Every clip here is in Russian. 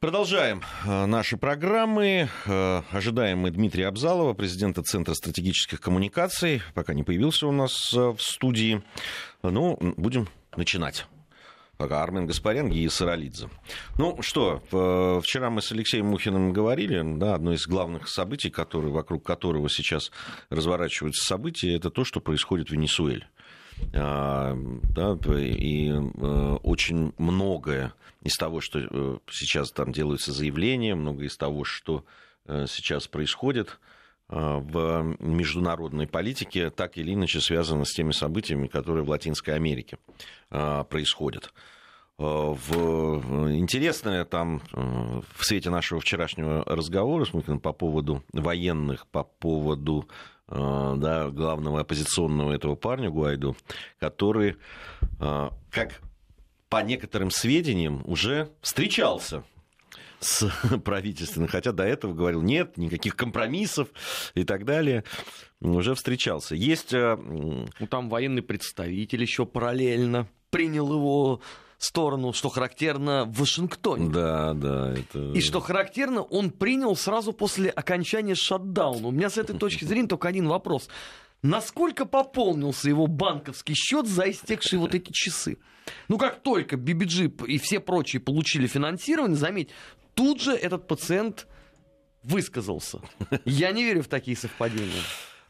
Продолжаем э, наши программы. Э, ожидаем мы Дмитрия Абзалова, президента Центра стратегических коммуникаций. Пока не появился у нас э, в студии. Ну, будем начинать. Пока Армен Гаспарян и Саралидзе. Ну что, вчера мы с Алексеем Мухиным говорили, да, одно из главных событий, которые, вокруг которого сейчас разворачиваются события, это то, что происходит в Венесуэле. А, да, и очень многое из того, что э, сейчас там делаются заявления, много из того, что э, сейчас происходит э, в международной политике, так или иначе связано с теми событиями, которые в Латинской Америке происходят. В... Интересное там в свете нашего вчерашнего разговора с по поводу военных, по поводу да, главного оппозиционного этого парня Гуайду, который, как по некоторым сведениям, уже встречался с правительством, хотя до этого говорил, нет, никаких компромиссов и так далее, уже встречался. Есть... Э, ну, там военный представитель еще параллельно принял его сторону, что характерно в Вашингтоне. Да, да. Это... И что характерно, он принял сразу после окончания шатдауна. У меня с этой точки зрения только один вопрос. Насколько пополнился его банковский счет за истекшие вот эти часы? Ну, как только BBG и все прочие получили финансирование, заметь, тут же этот пациент высказался. Я не верю в такие совпадения.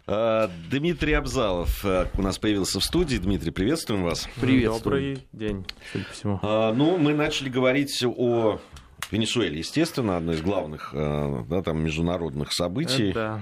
А, Дмитрий Абзалов э, у нас появился в студии. Дмитрий, приветствуем вас. Приветствуем. Добрый день, судя по всему. А, ну, мы начали говорить о Венесуэле, естественно, одно из главных э, да, там, международных событий. Это...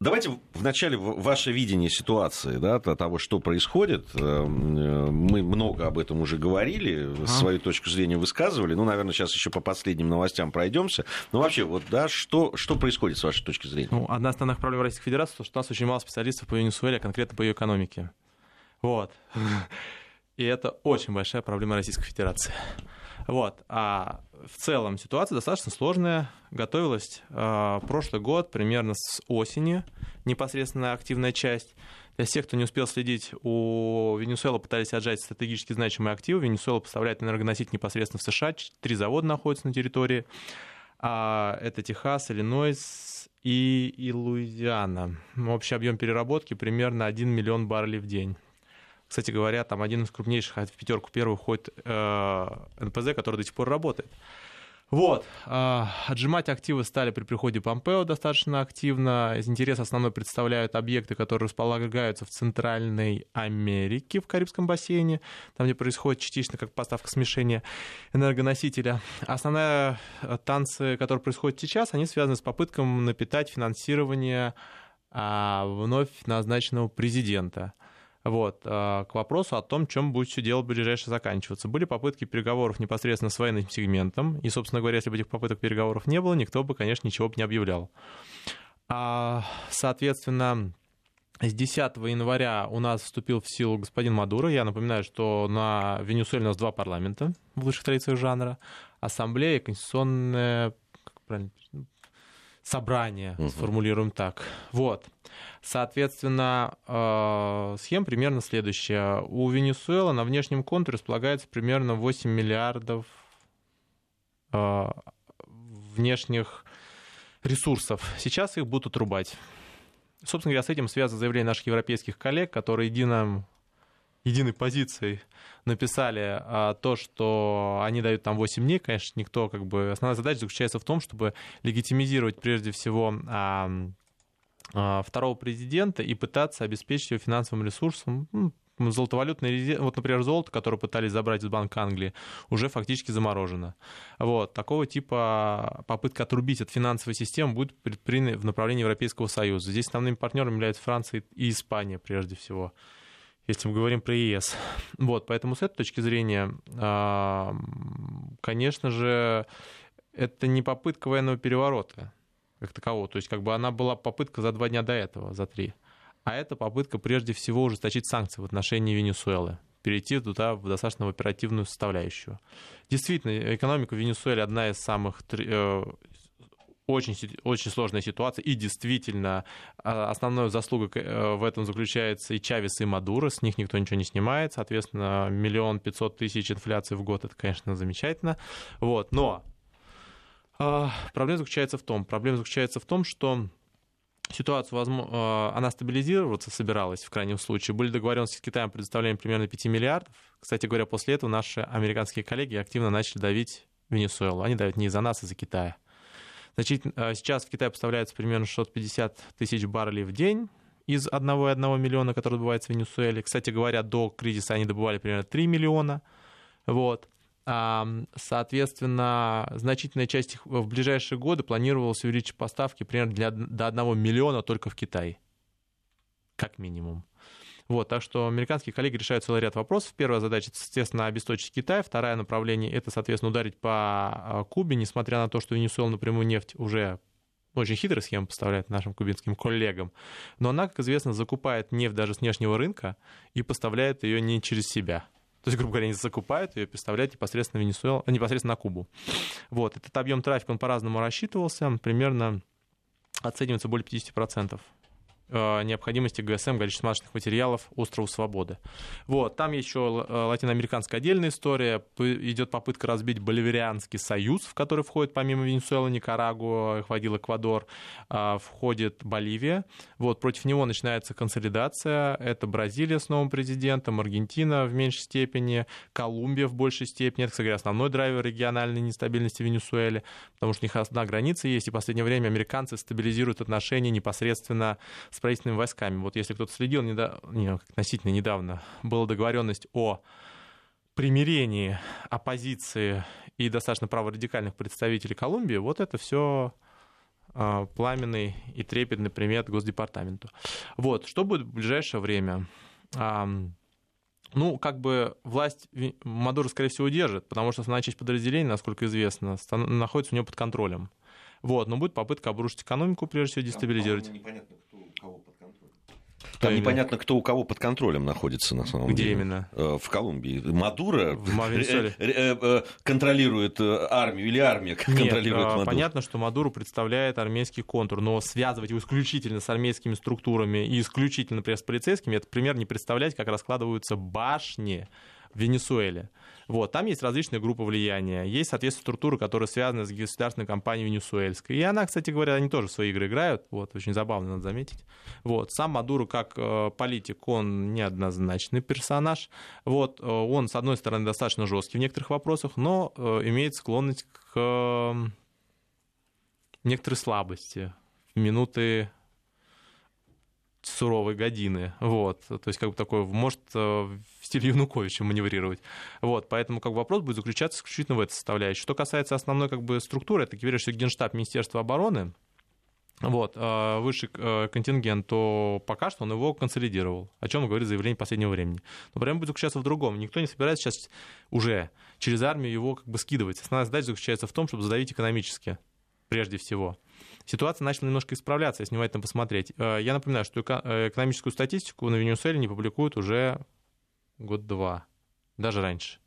Давайте вначале ваше видение ситуации, да, того, что происходит. Э, мы много об этом уже говорили, а. свою точку зрения высказывали. Ну, наверное, сейчас еще по последним новостям пройдемся. Но вообще, вот, да, что, что происходит с вашей точки зрения? Ну, одна из основных проблем Российской Федерации, то, что у нас очень мало специалистов по Венесуэле, а конкретно по ее экономике. Вот. И это очень большая проблема Российской Федерации. Вот. А в целом ситуация достаточно сложная. Готовилась э, прошлый год, примерно с осени, непосредственно активная часть. Для всех, кто не успел следить, у Венесуэлы пытались отжать стратегически значимые активы. Венесуэла поставляет энергоноситель непосредственно в США. Три завода находятся на территории. А это Техас, Иллинойс и, и Луизиана. Общий объем переработки примерно 1 миллион баррелей в день. Кстати говоря, там один из крупнейших, в пятерку первых входит э, НПЗ, который до сих пор работает. Вот. Э, отжимать активы стали при приходе Помпео достаточно активно. Из интереса основной представляют объекты, которые располагаются в Центральной Америке, в Карибском бассейне, там, где происходит частично как поставка смешения энергоносителя. Основные э, танцы, которые происходят сейчас, они связаны с попыткой напитать финансирование а, вновь назначенного президента. Вот, а, к вопросу о том, чем будет все дело ближайшее заканчиваться. Были попытки переговоров непосредственно с военным сегментом, и, собственно говоря, если бы этих попыток переговоров не было, никто бы, конечно, ничего бы не объявлял. А, соответственно, с 10 января у нас вступил в силу господин Мадуро. Я напоминаю, что на Венесуэле у нас два парламента в лучших традициях жанра. Ассамблея, конституционное как правильно, собрание, угу. сформулируем так. Вот. Соответственно, э, схема примерно следующая. У Венесуэлы на внешнем контуре располагается примерно 8 миллиардов э, внешних ресурсов. Сейчас их будут отрубать. Собственно говоря, с этим связано заявление наших европейских коллег, которые единым, единой позицией написали а, то, что они дают там 8 дней, конечно, никто как бы... Основная задача заключается в том, чтобы легитимизировать прежде всего а, а, второго президента и пытаться обеспечить его финансовым ресурсом, ну, золотовалютный резерв, вот, например, золото, которое пытались забрать из Банка Англии, уже фактически заморожено. Вот. Такого типа попытка отрубить от финансовой системы будет предпринята в направлении Европейского Союза. Здесь основными партнерами являются Франция и Испания, прежде всего, если мы говорим про ЕС. Вот, поэтому с этой точки зрения, конечно же, это не попытка военного переворота как такового. То есть как бы она была попытка за два дня до этого, за три. А это попытка прежде всего ужесточить санкции в отношении Венесуэлы перейти туда в достаточно оперативную составляющую. Действительно, экономика Венесуэлы одна из самых э, очень, очень сложная ситуация, и действительно а, основная заслуга э, в этом заключается и Чавес, и Мадуро, с них никто ничего не снимает, соответственно, миллион пятьсот тысяч инфляции в год, это, конечно, замечательно, вот, но а, проблема заключается в том, проблема заключается в том, что ситуация, возможно, она стабилизироваться собиралась в крайнем случае. Были договоренности с Китаем о предоставлении примерно 5 миллиардов. Кстати говоря, после этого наши американские коллеги активно начали давить Венесуэлу. Они давят не из-за нас, а из-за Китая. Значит, э, сейчас в Китай поставляется примерно 650 тысяч баррелей в день из 1,1 миллиона, который добывается в Венесуэле. Кстати говоря, до кризиса они добывали примерно 3 миллиона. Вот. Соответственно, значительная часть их в ближайшие годы планировалось увеличить поставки примерно для, до 1 миллиона только в Китай. Как минимум. Вот, так что американские коллеги решают целый ряд вопросов. Первая задача, естественно, обесточить Китай. Второе направление — это, соответственно, ударить по а, Кубе, несмотря на то, что Венесуэла напрямую нефть уже очень хитрая схема поставляет нашим кубинским коллегам. Но она, как известно, закупает нефть даже с внешнего рынка и поставляет ее не через себя. То есть, грубо говоря, они закупают ее, поставляют непосредственно, Венесуэлу, непосредственно на Кубу. Вот. Этот объем трафика, он по-разному рассчитывался, примерно оценивается более 50%. Э, необходимости ГСМ, горюче-смазочных материалов острову Свободы. Вот, там еще э, латиноамериканская отдельная история. Идет попытка разбить Боливарианский союз, в который входит помимо Венесуэлы, Никарагуа, входил Эквадор, а, входит Боливия. Вот, против него начинается консолидация. Это Бразилия с новым президентом, Аргентина в меньшей степени, Колумбия в большей степени. Это, кстати говоря, основной драйвер региональной нестабильности Венесуэлы, потому что у них одна граница есть, и в последнее время американцы стабилизируют отношения непосредственно с правительственными войсками. Вот если кто-то следил, недо... не, относительно недавно была договоренность о примирении оппозиции и достаточно праворадикальных представителей Колумбии, вот это все а, пламенный и трепетный примет Госдепартаменту. Вот, что будет в ближайшее время? Ну, как бы власть Мадуро, скорее всего, удержит, потому что основная часть подразделений, насколько известно, находится у него под контролем. Вот, но будет попытка обрушить экономику, прежде всего, дестабилизировать. Непонятно, кого под контролем. Там именно? непонятно, кто у кого под контролем находится на самом Где деле. Где именно? Э, в Колумбии. Мадуро э, э, контролирует армию или армия контролирует Мадуро? понятно, что Мадуро представляет армейский контур, но связывать его исключительно с армейскими структурами и исключительно, например, с полицейскими, это пример не представлять, как раскладываются башни в Венесуэле. Вот, там есть различные группы влияния, есть, соответственно, структуры, которые связаны с государственной компанией венесуэльской. И она, кстати говоря, они тоже свои игры играют, вот, очень забавно, надо заметить. Вот, сам Мадуро как э, политик, он неоднозначный персонаж. Вот, э, он, с одной стороны, достаточно жесткий в некоторых вопросах, но э, имеет склонность к некоторой слабости в минуты суровой годины. Вот. То есть, как бы такой, может э, в стиле Януковича маневрировать. Вот. Поэтому как бы, вопрос будет заключаться исключительно в этой составляющей. Что касается основной как бы, структуры, это говоришь, Генштаб Министерства обороны, вот, э, высший э, контингент, то пока что он его консолидировал, о чем говорит заявление последнего времени. Но проблема будет заключаться в другом. Никто не собирается сейчас уже через армию его как бы скидывать. Основная задача заключается в том, чтобы задавить экономически, прежде всего ситуация начала немножко исправляться, если внимательно посмотреть. Э, я напоминаю, что э, экономическую статистику на Венесуэле не публикуют уже год-два, даже раньше.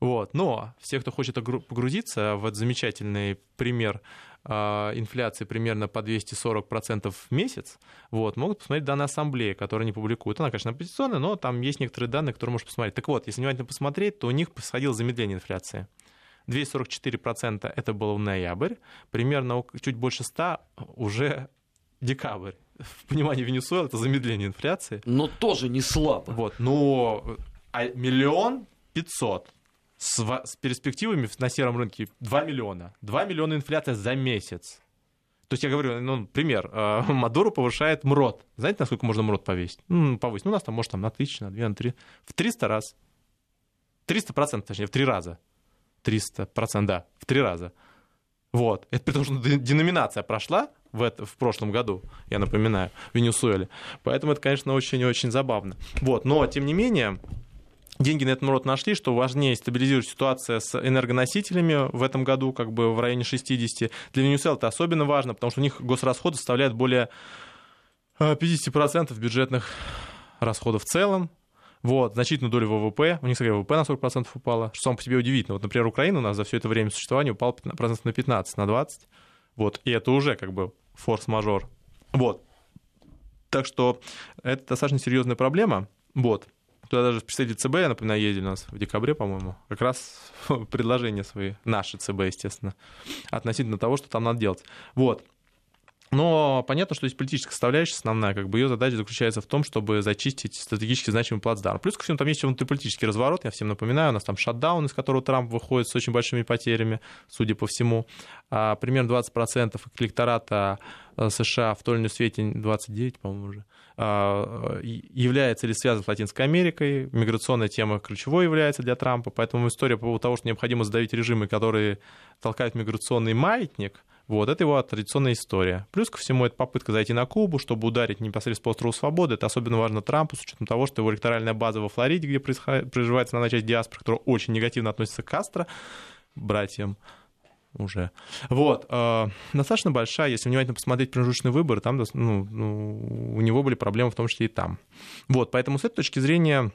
Вот. Но все, кто хочет погрузиться в этот замечательный пример э, инфляции примерно по 240% в месяц, вот, могут посмотреть данные ассамблеи, которые не публикуют. Она, конечно, оппозиционная, но там есть некоторые данные, которые можно посмотреть. Так вот, если внимательно посмотреть, то у них происходило замедление инфляции. 244% это был ноябрь, примерно чуть больше 100 уже декабрь. В понимании Венесуэлы это замедление инфляции. Но тоже не слабо. Вот, но а миллион пятьсот с, с перспективами на сером рынке 2 миллиона. 2 миллиона инфляция за месяц. То есть я говорю, ну, пример, э, Мадуро повышает МРОД. Знаете, насколько можно МРОД повесить? Ну, повысить. Ну, у нас там, может, там на тысячу, на две, на три. В 300 раз. 300 процентов, точнее, в три раза. 300%, да, в три раза. Вот. Это при том, что деноминация прошла в, это, в прошлом году, я напоминаю, в Венесуэле. Поэтому это, конечно, очень-очень забавно. Вот. Но, тем не менее, деньги на этот народ нашли, что важнее стабилизировать ситуацию с энергоносителями в этом году, как бы в районе 60. Для Венесуэлы это особенно важно, потому что у них госрасходы составляют более 50% э, бюджетных расходов в целом. Вот, значительную долю ВВП. У них, кстати, ВВП на 40% упало, что само по себе удивительно. Вот, например, Украина у нас за все это время существования упала процентов на 15, на 20. Вот, и это уже как бы форс-мажор. Вот. Так что это достаточно серьезная проблема. Вот. Туда даже представитель ЦБ, я напоминаю, ездили у нас в декабре, по-моему, как раз предложения свои, наши ЦБ, естественно, относительно того, что там надо делать. Вот. Но понятно, что здесь политическая составляющая основная, как бы ее задача заключается в том, чтобы зачистить стратегически значимый плацдарм. Плюс ко всему там есть внутриполитический разворот, я всем напоминаю, у нас там шатдаун, из которого Трамп выходит с очень большими потерями, судя по всему. А, примерно 20% электората э, США в той или иной свете, 29, по-моему, уже, а, является или связан с Латинской Америкой. Миграционная тема ключевой является для Трампа, поэтому история по поводу того, что необходимо задавить режимы, которые толкают миграционный маятник – вот, это его традиционная история. Плюс ко всему, это попытка зайти на Кубу, чтобы ударить непосредственно по острову Свободы. Это особенно важно Трампу, с учетом того, что его электоральная база во Флориде, где проживает основная часть диаспоры, которая очень негативно относится к Кастро, братьям, уже. Вот. Э, достаточно большая, если внимательно посмотреть промежуточный выбор, там ну, ну, у него были проблемы в том числе и там. Вот, поэтому с этой точки зрения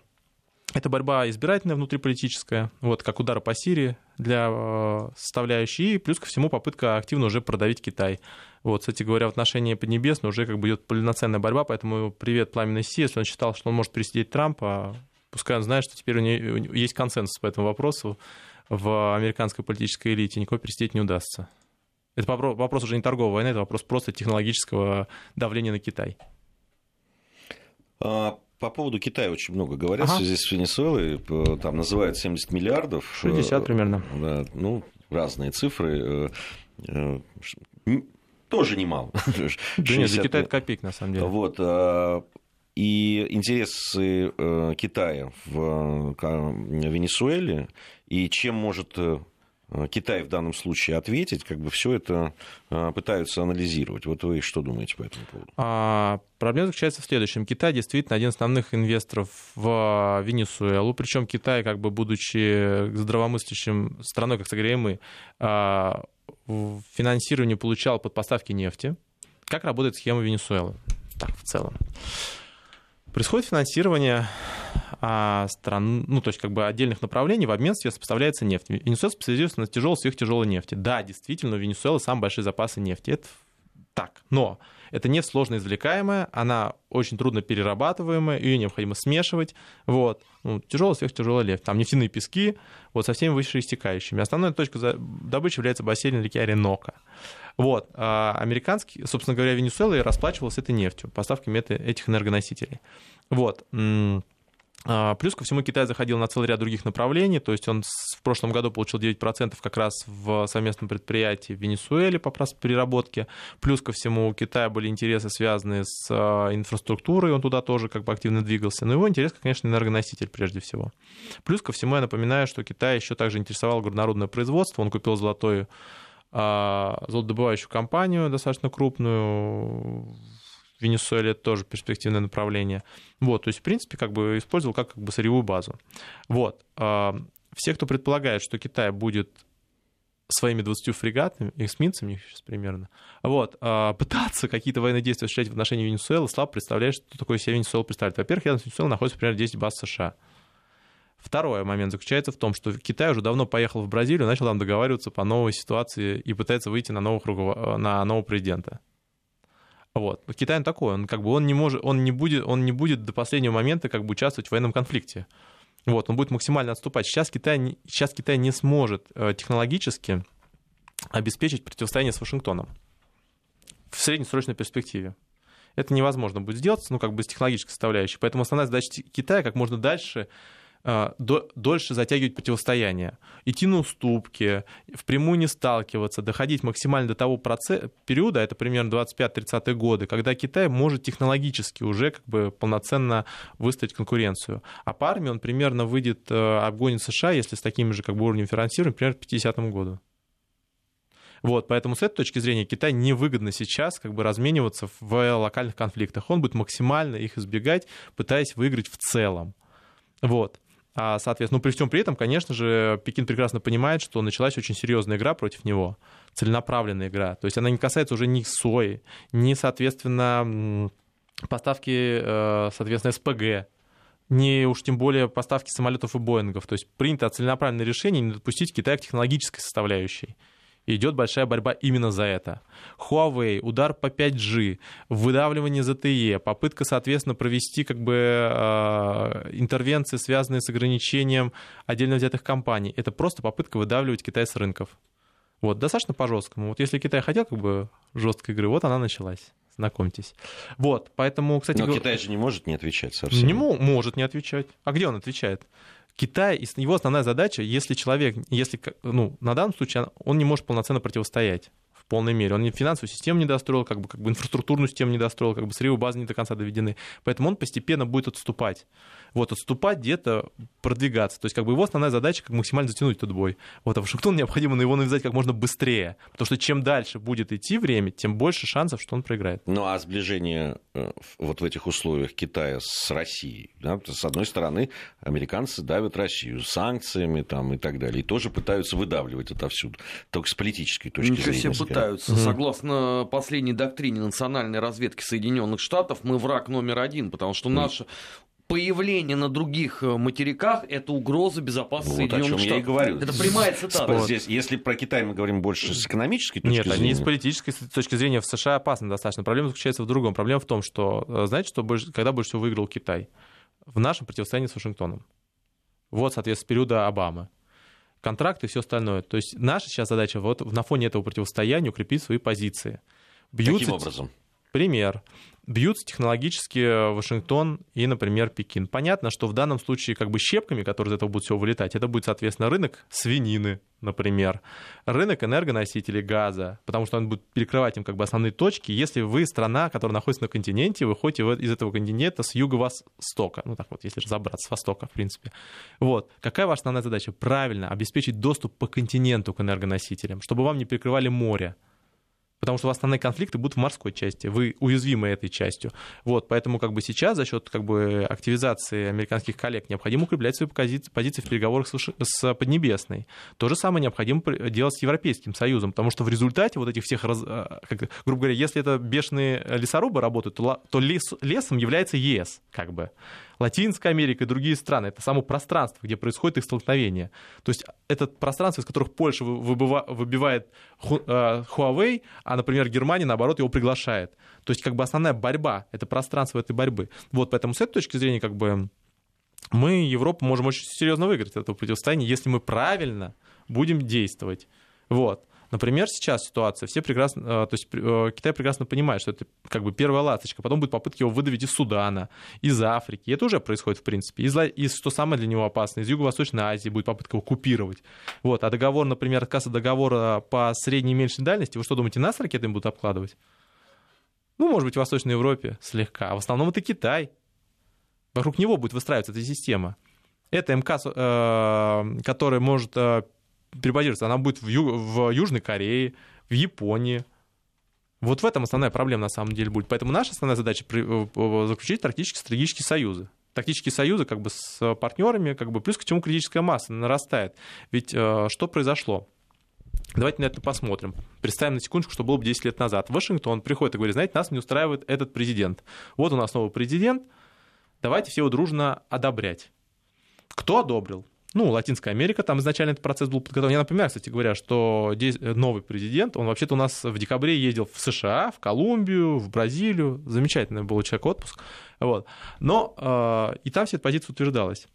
это борьба избирательная, внутриполитическая, вот, как удары по Сирии для э, составляющей, и плюс ко всему попытка активно уже продавить Китай. Вот, кстати говоря, в отношении Поднебесной уже как бы идет полноценная борьба, поэтому привет пламенной Си, если он считал, что он может пересидеть Трампа, пускай он знает, что теперь у него есть консенсус по этому вопросу в американской политической элите, никого пересидеть не удастся. Это вопрос уже не торговой войны, это вопрос просто технологического давления на Китай. По поводу Китая очень много говорят ага. в связи с Венесуэлой. Там называют 70 миллиардов. 60 примерно. Да, ну, разные цифры. Э, э, тоже немало. Да нет, для Китая это копейк, на самом деле. Вот. А, и интересы э, Китая в Венесуэле, и чем может Э, Китай в данном случае ответить, как бы все это э, пытаются анализировать. Вот вы что думаете по этому поводу? А, проблема заключается в следующем. Китай действительно один из основных инвесторов в Венесуэлу, причем Китай, как бы будучи здравомыслящим страной, как согреем мы, финансирование получал под поставки нефти. Как работает схема Венесуэлы? Так, в целом. Происходит финансирование а, стран, ну, то есть как бы отдельных направлений в обмен себе поставляется нефть. Венесуэла специализируется на тяжелой, сверхтяжелой нефти. Да, действительно, у Венесуэлы самые большие запасы нефти. Это так. Но это нефть сложно извлекаемая, она очень трудно перерабатываемая, ее необходимо смешивать. Вот. Ну, тяжелая, сверхтяжелая нефть. Там нефтяные пески вот, со всеми вышеистекающими. Основная точка добычи является бассейн реки Оренока. Вот. А американский, собственно говоря, Венесуэла и расплачивался этой нефтью, поставками этих энергоносителей. Вот. А, плюс ко всему Китай заходил на целый ряд других направлений, то есть он в прошлом году получил 9% как раз в совместном предприятии в Венесуэле по переработке. Плюс ко всему у Китая были интересы, связанные с а, инфраструктурой, он туда тоже как бы активно двигался. Но его интерес, конечно, энергоноситель прежде всего. Плюс ко всему я напоминаю, что Китай еще также интересовал горнорудное производство, он купил золотую а, золотодобывающую компанию достаточно крупную Венесуэле это тоже перспективное направление. Вот, то есть, в принципе, как бы использовал как, как бы сырьевую базу. Вот. А, все, кто предполагает, что Китай будет своими 20 фрегатами, эсминцами их сейчас примерно, вот, а, пытаться какие-то военные действия осуществлять в отношении Венесуэлы, слабо представляет, что такое себе Венесуэла представляет. Во-первых, рядом с Венесуэлой находится примерно 10 баз США. Второй момент заключается в том, что Китай уже давно поехал в Бразилию, начал там договариваться по новой ситуации и пытается выйти на новых, на нового президента. Вот. Китай он такой, он как бы он не может, он не будет, он не будет до последнего момента как бы участвовать в военном конфликте. Вот, он будет максимально отступать. Сейчас Китай, сейчас Китай не сможет э, технологически обеспечить противостояние с Вашингтоном в среднесрочной перспективе. Это невозможно будет сделать, ну, как бы с технологической составляющей. Поэтому основная задача Китая как можно дальше дольше затягивать противостояние, идти на уступки, впрямую не сталкиваться, доходить максимально до того процесса, периода, это примерно 25-30 годы, когда Китай может технологически уже как бы полноценно выставить конкуренцию. А по армии он примерно выйдет, э, обгонит США, если с таким же как бы уровнем финансирования, примерно к 50 году. Вот, поэтому с этой точки зрения Китай невыгодно сейчас как бы размениваться в локальных конфликтах. Он будет максимально их избегать, пытаясь выиграть в целом. Вот. А, соответственно, ну, при всем при этом, конечно же, Пекин прекрасно понимает, что началась очень серьезная игра против него, целенаправленная игра. То есть она не касается уже ни сои, ни, соответственно, поставки, э, соответственно, СПГ, не уж тем более поставки самолетов и Боингов. То есть принято целенаправленное решение не допустить Китая к технологической составляющей. Идет большая борьба именно за это. Huawei, удар по 5G, выдавливание ZTE, попытка, соответственно, провести как бы э, интервенции, связанные с ограничением отдельно взятых компаний. Это просто попытка выдавливать Китай с рынков. Вот, достаточно по-жесткому. Вот если Китай хотел как бы жесткой игры, вот она началась. Знакомьтесь. Вот, поэтому, кстати... Но Китай же не может не отвечать совсем. Не может не отвечать. А где он отвечает? Китай, его основная задача, если человек, если, ну, на данном случае он не может полноценно противостоять полной мере. Он финансовую систему не достроил, как бы, как бы инфраструктурную систему не достроил, как бы сырьевые базы не до конца доведены. Поэтому он постепенно будет отступать вот, отступать где-то, продвигаться. То есть как бы его основная задача как максимально затянуть этот бой. Вот, а Вашингтон необходимо на его навязать как можно быстрее, потому что чем дальше будет идти время, тем больше шансов, что он проиграет. Ну а сближение э, вот в этих условиях Китая с Россией, да, с одной стороны, американцы давят Россию санкциями там, и так далее, и тоже пытаются выдавливать отовсюду, только с политической точки Ничего зрения. себе пытаются. Угу. Согласно последней доктрине национальной разведки Соединенных Штатов, мы враг номер один, потому что наша появление на других э, материках – это угроза безопасности вот Соединенных Штатов. Я и говорю. Это прямая цитата. Здесь, если про Китай мы говорим больше с экономической точки Нет, зрения. Нет, они с политической точки зрения в США опасны достаточно. Проблема заключается в другом. Проблема в том, что, э, знаете, что больше, когда больше всего выиграл Китай? В нашем противостоянии с Вашингтоном. Вот, соответственно, с периода Обамы контракты и все остальное. То есть наша сейчас задача вот на фоне этого противостояния укрепить свои позиции. Бьются... Каким образом? Пример бьются технологически Вашингтон и, например, Пекин. Понятно, что в данном случае как бы щепками, которые из этого будут всего вылетать, это будет, соответственно, рынок свинины, например, рынок энергоносителей газа, потому что он будет перекрывать им как бы основные точки, если вы страна, которая находится на континенте, вы ходите из этого континента с юго-востока, ну так вот, если разобраться, с востока, в принципе. Вот. Какая ваша основная задача? Правильно, обеспечить доступ по континенту к энергоносителям, чтобы вам не перекрывали море, потому что основные конфликты будут в морской части, вы уязвимы этой частью. Вот, поэтому как бы сейчас за счет как бы активизации американских коллег необходимо укреплять свои позиции, в переговорах с, с Поднебесной. То же самое необходимо делать с Европейским Союзом, потому что в результате вот этих всех, раз, а, как, грубо говоря, если это бешеные лесорубы работают, то, то лес, лесом является ЕС, как бы. Латинская Америка и другие страны. Это само пространство, где происходит их столкновение. То есть это пространство, из которых Польша выбивает э, Huawei, а, например, Германия, наоборот, его приглашает. То есть как бы основная борьба — это пространство этой борьбы. Вот поэтому с этой точки зрения как бы мы, Европа, можем очень серьезно выиграть это противостояние, если мы правильно будем действовать. Вот. Например, сейчас ситуация, все прекрасно, э, то есть э, Китай прекрасно понимает, что это как бы первая ласточка, потом будут попытки его выдавить из Судана, из Африки, это уже происходит в принципе, из, из что самое для него опасное, из Юго-Восточной Азии будет попытка его купировать. Вот. А договор, например, отказ от договора по средней и меньшей дальности, вы что думаете, нас ракетами будут обкладывать? Ну, может быть, в Восточной Европе слегка, а в основном это Китай. Вокруг него будет выстраиваться эта система. Это МК, э, который может перебазируется, она будет в, Ю- в Южной Корее, в Японии. Вот в этом основная проблема на самом деле будет. Поэтому наша основная задача э, заключить тактические стратегические союзы. Тактические союзы как бы с партнерами, как бы плюс к чему критическая масса нарастает. Ведь э, что произошло? Давайте на это посмотрим. Представим на секундочку, что было бы 10 лет назад. Вашингтон приходит и говорит, знаете, нас не устраивает этот президент. Вот у нас новый президент, давайте все его дружно одобрять. Кто одобрил? Ну, Латинская Америка, там изначально этот процесс был подготовлен. Я напоминаю, кстати говоря, что новый президент, он вообще-то у нас в декабре ездил в США, в Колумбию, в Бразилию. Замечательный был у человека отпуск. Вот. Но э, и там вся эта позиция утверждалась.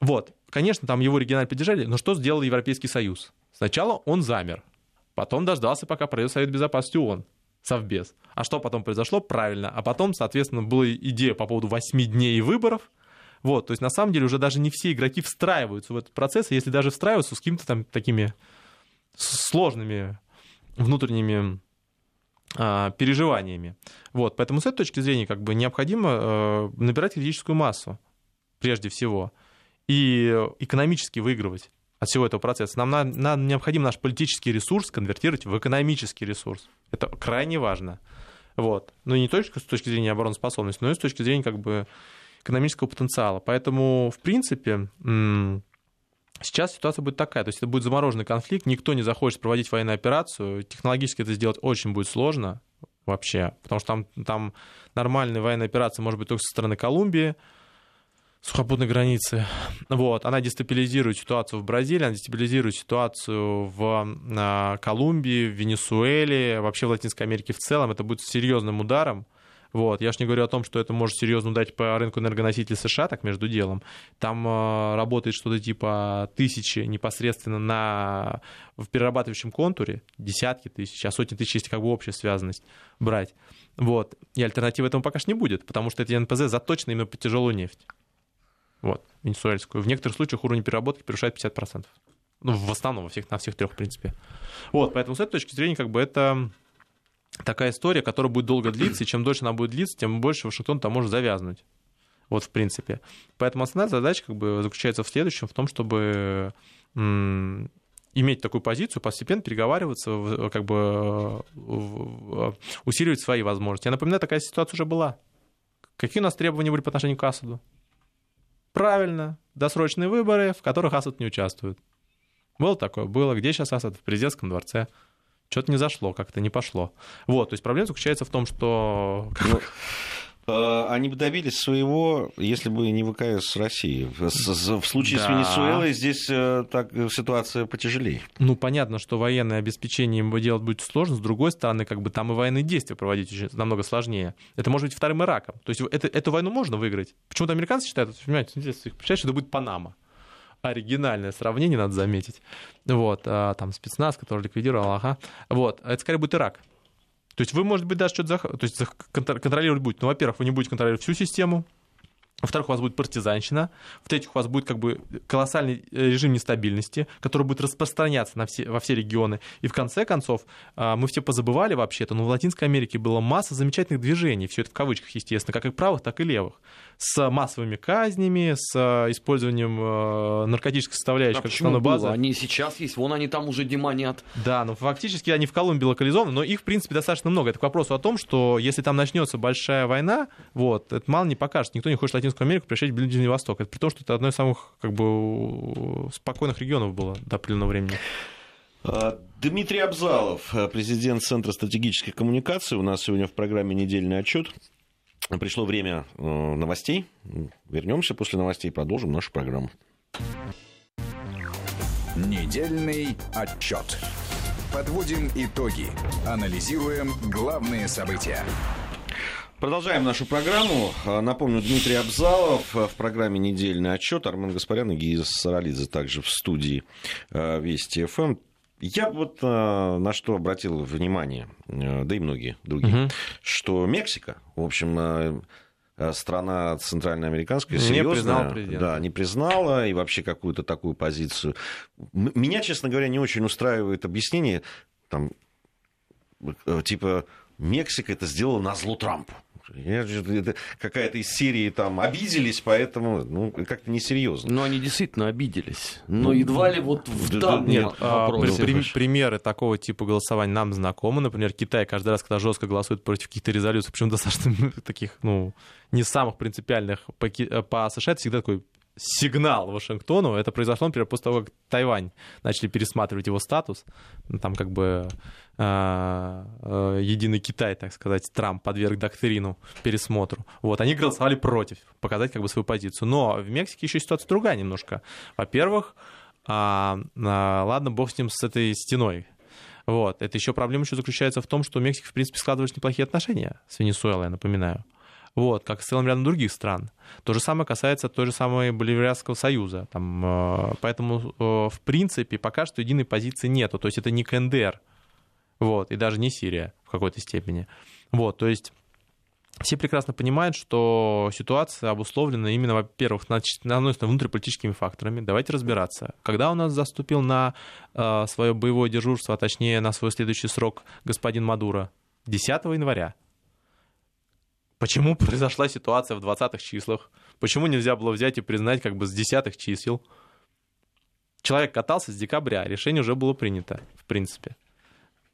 Вот. Конечно, там его регионально поддержали, но что сделал Европейский Союз? Сначала он замер, потом дождался, пока пройдет Совет Безопасности ООН. Совбез. А что потом произошло? Правильно. А потом, соответственно, была идея по поводу 8 дней выборов – вот, то есть на самом деле уже даже не все игроки встраиваются в этот процесс, если даже встраиваются с какими-то там такими сложными внутренними а, переживаниями. Вот, поэтому с этой точки зрения как бы необходимо а, набирать критическую массу прежде всего и экономически выигрывать от всего этого процесса. Нам надо, надо, необходим наш политический ресурс конвертировать в экономический ресурс. Это крайне важно. Вот. Ну, не только с точки зрения обороноспособности, но и с точки зрения как бы экономического потенциала. Поэтому, в принципе, сейчас ситуация будет такая. То есть это будет замороженный конфликт, никто не захочет проводить военную операцию. Технологически это сделать очень будет сложно вообще, потому что там, там нормальная военная операция может быть только со стороны Колумбии, сухопутной границы. Вот, она дестабилизирует ситуацию в Бразилии, она дестабилизирует ситуацию в а, Колумбии, в Венесуэле, вообще в Латинской Америке в целом. Это будет серьезным ударом. Вот. Я же не говорю о том, что это может серьезно ударить по рынку энергоносителей США, так между делом. Там э, работает что-то типа тысячи непосредственно на, в перерабатывающем контуре, десятки тысяч, а сотни тысяч, если как бы общая связанность брать. Вот. И альтернативы этому пока что не будет, потому что эти НПЗ заточены именно под тяжелую нефть вот, венесуэльскую. В некоторых случаях уровень переработки превышает 50%. Ну, в основном, во всех, на всех трех, в принципе. Вот, поэтому с этой точки зрения, как бы это такая история, которая будет долго длиться, и чем дольше она будет длиться, тем больше Вашингтон там может завязнуть. Вот, в принципе. Поэтому основная задача как бы заключается в следующем, в том, чтобы м- иметь такую позицию, постепенно переговариваться, как бы усиливать свои возможности. Я напоминаю, такая ситуация уже была. Какие у нас требования были по отношению к Асаду? Правильно, досрочные выборы, в которых Асад не участвует. Было такое, было. Где сейчас Асад? В президентском дворце. Что-то не зашло, как-то не пошло. Вот, то есть проблема заключается в том, что... Ну, Э, они бы добились своего, если бы не ВКС с Россией. В случае да. с Венесуэлой здесь э, так, ситуация потяжелее. Ну, понятно, что военное обеспечение им делать будет сложно. С другой стороны, как бы там и военные действия проводить очень, намного сложнее. Это может быть вторым Ираком. То есть это, эту войну можно выиграть. Почему-то американцы считают, понимаете, представляешь, что это будет Панама оригинальное сравнение, надо заметить. Вот, а, там спецназ, который ликвидировал, ага. Вот, это скорее будет Ирак. То есть вы, может быть, даже что-то зах... то есть контролировать будете. Ну, во-первых, вы не будете контролировать всю систему, во-вторых, у вас будет партизанщина. В-третьих, у вас будет как бы колоссальный э, режим нестабильности, который будет распространяться на все, во все регионы. И в конце концов, а, мы все позабывали вообще-то, но в Латинской Америке была масса замечательных движений, все это в кавычках, естественно, как и правых, так и левых, с массовыми казнями, с э, использованием э, наркотической составляющей а как основной базы. Они сейчас есть, вон они там уже демонят. Да, ну фактически они в Колумбии локализованы, но их, в принципе, достаточно много. Это к вопросу о том, что если там начнется большая война, вот, это мало не покажет. Никто не хочет Латинскую Америку превращать в Ближний Восток. Это при том, что это одно из самых как бы, спокойных регионов было до определенного времени. А, Дмитрий Абзалов, президент Центра стратегических коммуникаций. У нас сегодня в программе недельный отчет. Пришло время э, новостей. Вернемся после новостей, продолжим нашу программу. Недельный отчет. Подводим итоги. Анализируем главные события. Продолжаем нашу программу. Напомню, Дмитрий Абзалов в программе «Недельный отчет». Армен Гаспарян и Гиза Саралидзе также в студии э, Вести ФМ. Я вот э, на что обратил внимание, э, да и многие другие, угу. что Мексика, в общем, страна центральноамериканская, серьезная, не да, не признала и вообще какую-то такую позицию. Меня, честно говоря, не очень устраивает объяснение, там, типа, Мексика это сделала на зло Трампу. Это какая-то из серии там обиделись, поэтому ну, как-то несерьезно. Но они действительно обиделись. Но ну, едва ли вот в данном Нет, а, при, примеры такого типа голосования нам знакомы. Например, Китай каждый раз, когда жестко голосует против каких-то резолюций, причем достаточно таких, ну, не самых принципиальных по, по США, это всегда такой сигнал Вашингтону. Это произошло, например, после того, как Тайвань начали пересматривать его статус. Ну, там как бы э, э, единый Китай, так сказать, Трамп подверг доктрину пересмотру. Вот, они голосовали против, показать как бы свою позицию. Но в Мексике еще ситуация другая немножко. Во-первых, э, э, ладно, бог с ним, с этой стеной. Вот. Это еще проблема еще заключается в том, что у Мексики, в принципе, складывались неплохие отношения с Венесуэлой, я напоминаю вот, как и с целым рядом других стран. То же самое касается той же самой Боливарианского союза. Там, э, поэтому, э, в принципе, пока что единой позиции нету. То есть это не КНДР, вот, и даже не Сирия в какой-то степени. Вот, то есть все прекрасно понимают, что ситуация обусловлена именно, во-первых, на, на одной стороне внутриполитическими факторами. Давайте разбираться. Когда у нас заступил на э, свое боевое дежурство, а точнее на свой следующий срок господин Мадуро? 10 января. Почему произошла ситуация в 20-х числах? Почему нельзя было взять и признать как бы с десятых чисел? Человек катался с декабря, решение уже было принято, в принципе.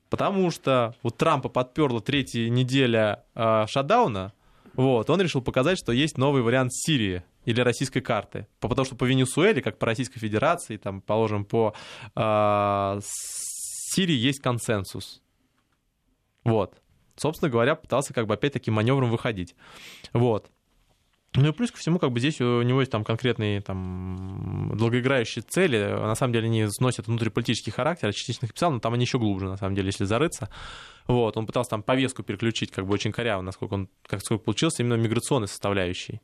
Потому что у Трампа подперла третья неделя э, шатдауна, вот, он решил показать, что есть новый вариант Сирии или российской карты. Потому что по Венесуэле, как по Российской Федерации, там, положим, по э, Сирии есть консенсус. Вот собственно говоря, пытался как бы опять-таки маневром выходить. Вот. Ну и плюс ко всему, как бы здесь у него есть там конкретные там долгоиграющие цели. На самом деле они сносят внутриполитический характер, я частично их писал, но там они еще глубже, на самом деле, если зарыться. Вот, он пытался там повестку переключить, как бы очень коряво, насколько он, как сколько получился, именно миграционной составляющей.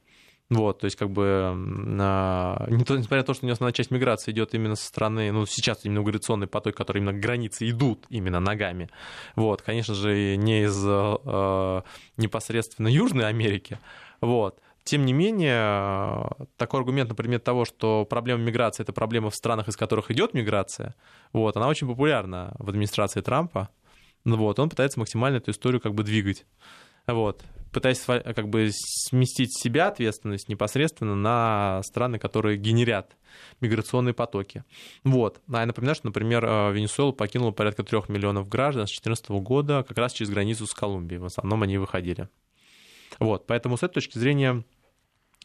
Вот, то есть, как бы, а, то, несмотря на то, что у него основная часть миграции идет именно со стороны, ну, сейчас именно миграционный поток, который именно к границе идут именно ногами. Вот, конечно же, не из э, непосредственно Южной Америки. Вот. Тем не менее, такой аргумент, например, того, что проблема миграции — это проблема в странах, из которых идет миграция, вот, она очень популярна в администрации Трампа. Вот, он пытается максимально эту историю как бы двигать. Вот, пытаясь как бы сместить себя ответственность непосредственно на страны, которые генерят миграционные потоки. Вот. А я напоминаю, что, например, э, Венесуэлу покинуло порядка трех миллионов граждан с 2014 года как раз через границу с Колумбией. В основном они выходили. Вот. Поэтому с этой точки зрения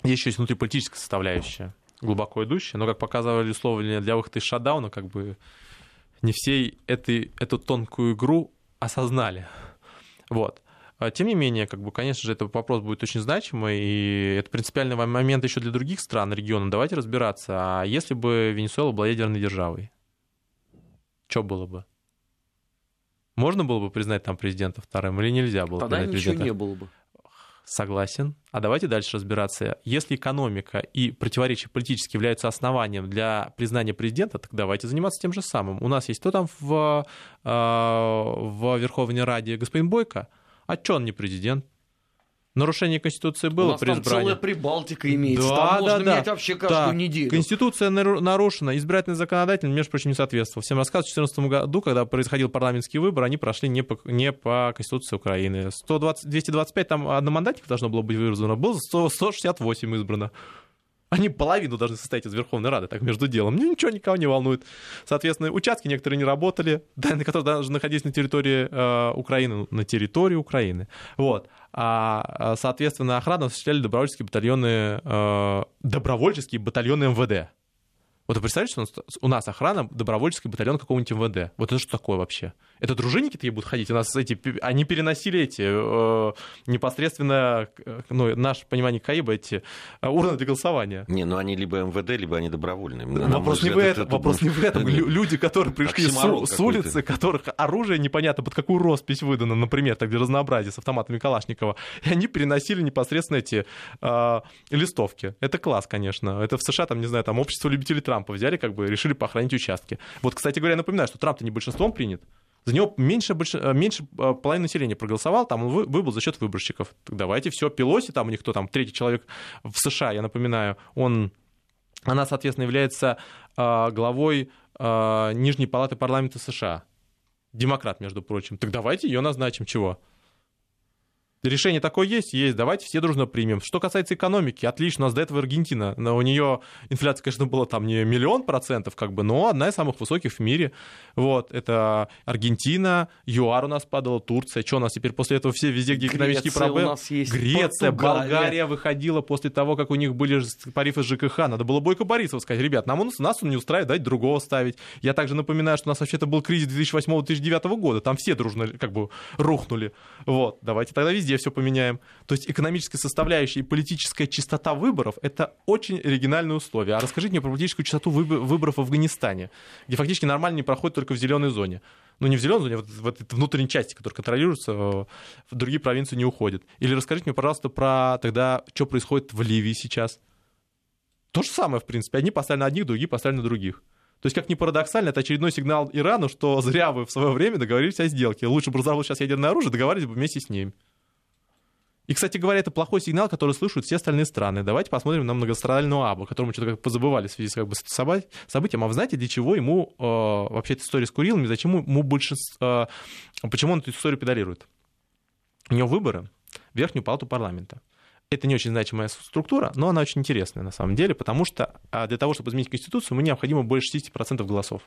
есть еще есть внутриполитическая составляющая, глубоко идущая, но, как показывали условия для выхода из шатдауна, как бы не все этой, эту тонкую игру осознали. Вот. А тем не менее, как бы, конечно же, этот вопрос будет очень значимый, и это принципиальный момент еще для других стран региона. Давайте разбираться, а если бы Венесуэла была ядерной державой, что было бы? Можно было бы признать там президента вторым или нельзя было Тогда признать ничего президента? не было бы. Согласен. А давайте дальше разбираться. Если экономика и противоречия политические являются основанием для признания президента, так давайте заниматься тем же самым. У нас есть кто там в, э, в Верховной Раде? Господин Бойко? А что он не президент? Нарушение Конституции было У нас при там избрании. целая прибалтика имеется. Да, там да, можно да. менять вообще каждую Так, неделю. Конституция нару- нарушена, избирательный законодатель, между прочим, не соответствовал. Всем рассказываю, в 2014 году, когда происходил парламентский выбор, они прошли не по, не по Конституции Украины. 120, 225 там одномандатников должно было быть выбрано, было 100, 168 избрано. Они половину должны состоять из Верховной Рады, так между делом. Ну, ничего никого не волнует. Соответственно, участки некоторые не работали, да, на которые даже находились на территории э, Украины, на территории Украины. Вот. А, а, соответственно, охрану осуществляли добровольческие батальоны, э, добровольческие батальоны МВД. Вот вы представляете, что у нас охрана добровольческий батальон какого-нибудь МВД. Вот это что такое вообще? Это дружинники такие будут ходить? У нас эти, они переносили эти э, непосредственно, э, ну, наше понимание КАИБа, эти э, урны для голосования. Не, ну они либо МВД, либо они добровольные. На Вопрос не в взгляд, этом, это- вопрос не в этом. Лю- Люди, которые пришли с, с улицы, которых оружие непонятно под какую роспись выдано, например, так для разнообразия с автоматами Калашникова, и они переносили непосредственно эти э, листовки. Это класс, конечно. Это в США, там, не знаю, там общество любителей Трампа взяли, как бы решили поохранить участки. Вот, кстати говоря, я напоминаю, что Трамп-то не большинством принят. За него меньше, больше, э, меньше э, половины населения проголосовал, там он вы- выбыл за счет выборщиков. Так давайте все, Пелоси, там у них кто там, третий человек в США, я напоминаю, он, она, соответственно, является э, главой Нижней палаты парламента США. Демократ, между прочим. Так давайте ее назначим. Чего? Решение такое есть? Есть. Давайте все дружно примем. Что касается экономики, отлично. У нас до этого Аргентина. Но у нее инфляция, конечно, была там не миллион процентов, как бы, но одна из самых высоких в мире. Вот. Это Аргентина, ЮАР у нас падала, Турция. Что у нас теперь после этого все везде, где экономические Греция у проблемы? нас есть, Греция, Португалия. Болгария выходила после того, как у них были тарифы ЖКХ. Надо было Бойко Борисова сказать, ребят, нам он, нас он не устраивает, дать другого ставить. Я также напоминаю, что у нас вообще-то был кризис 2008-2009 года. Там все дружно как бы рухнули. Вот, давайте тогда везде все поменяем. То есть экономическая составляющая и политическая чистота выборов — это очень оригинальные условия. А расскажите мне про политическую чистоту выбо- выборов в Афганистане, где фактически нормально не проходит только в зеленой зоне. Ну, не в зеленой зоне, а в этой внутренней части, которая контролируется, э, в другие провинции не уходит. Или расскажите мне, пожалуйста, про тогда, что происходит в Ливии сейчас. То же самое, в принципе. Одни поставили на одних, другие поставили на других. То есть, как ни парадоксально, это очередной сигнал Ирану, что зря вы в свое время договорились о сделке. Лучше бы разработать сейчас ядерное оружие, договорились бы вместе с ним. И, кстати говоря, это плохой сигнал, который слышат все остальные страны. Давайте посмотрим на многострадального Абу, которому что-то как позабывали в связи с, как бы, событием. А вы знаете, для чего ему э, вообще эта история с Курилами, зачем ему больше... э, почему он эту историю педалирует? У него выборы в Верхнюю палату парламента. Это не очень значимая структура, но она очень интересная на самом деле, потому что а, для того, чтобы изменить Конституцию, ему необходимо больше 60% голосов,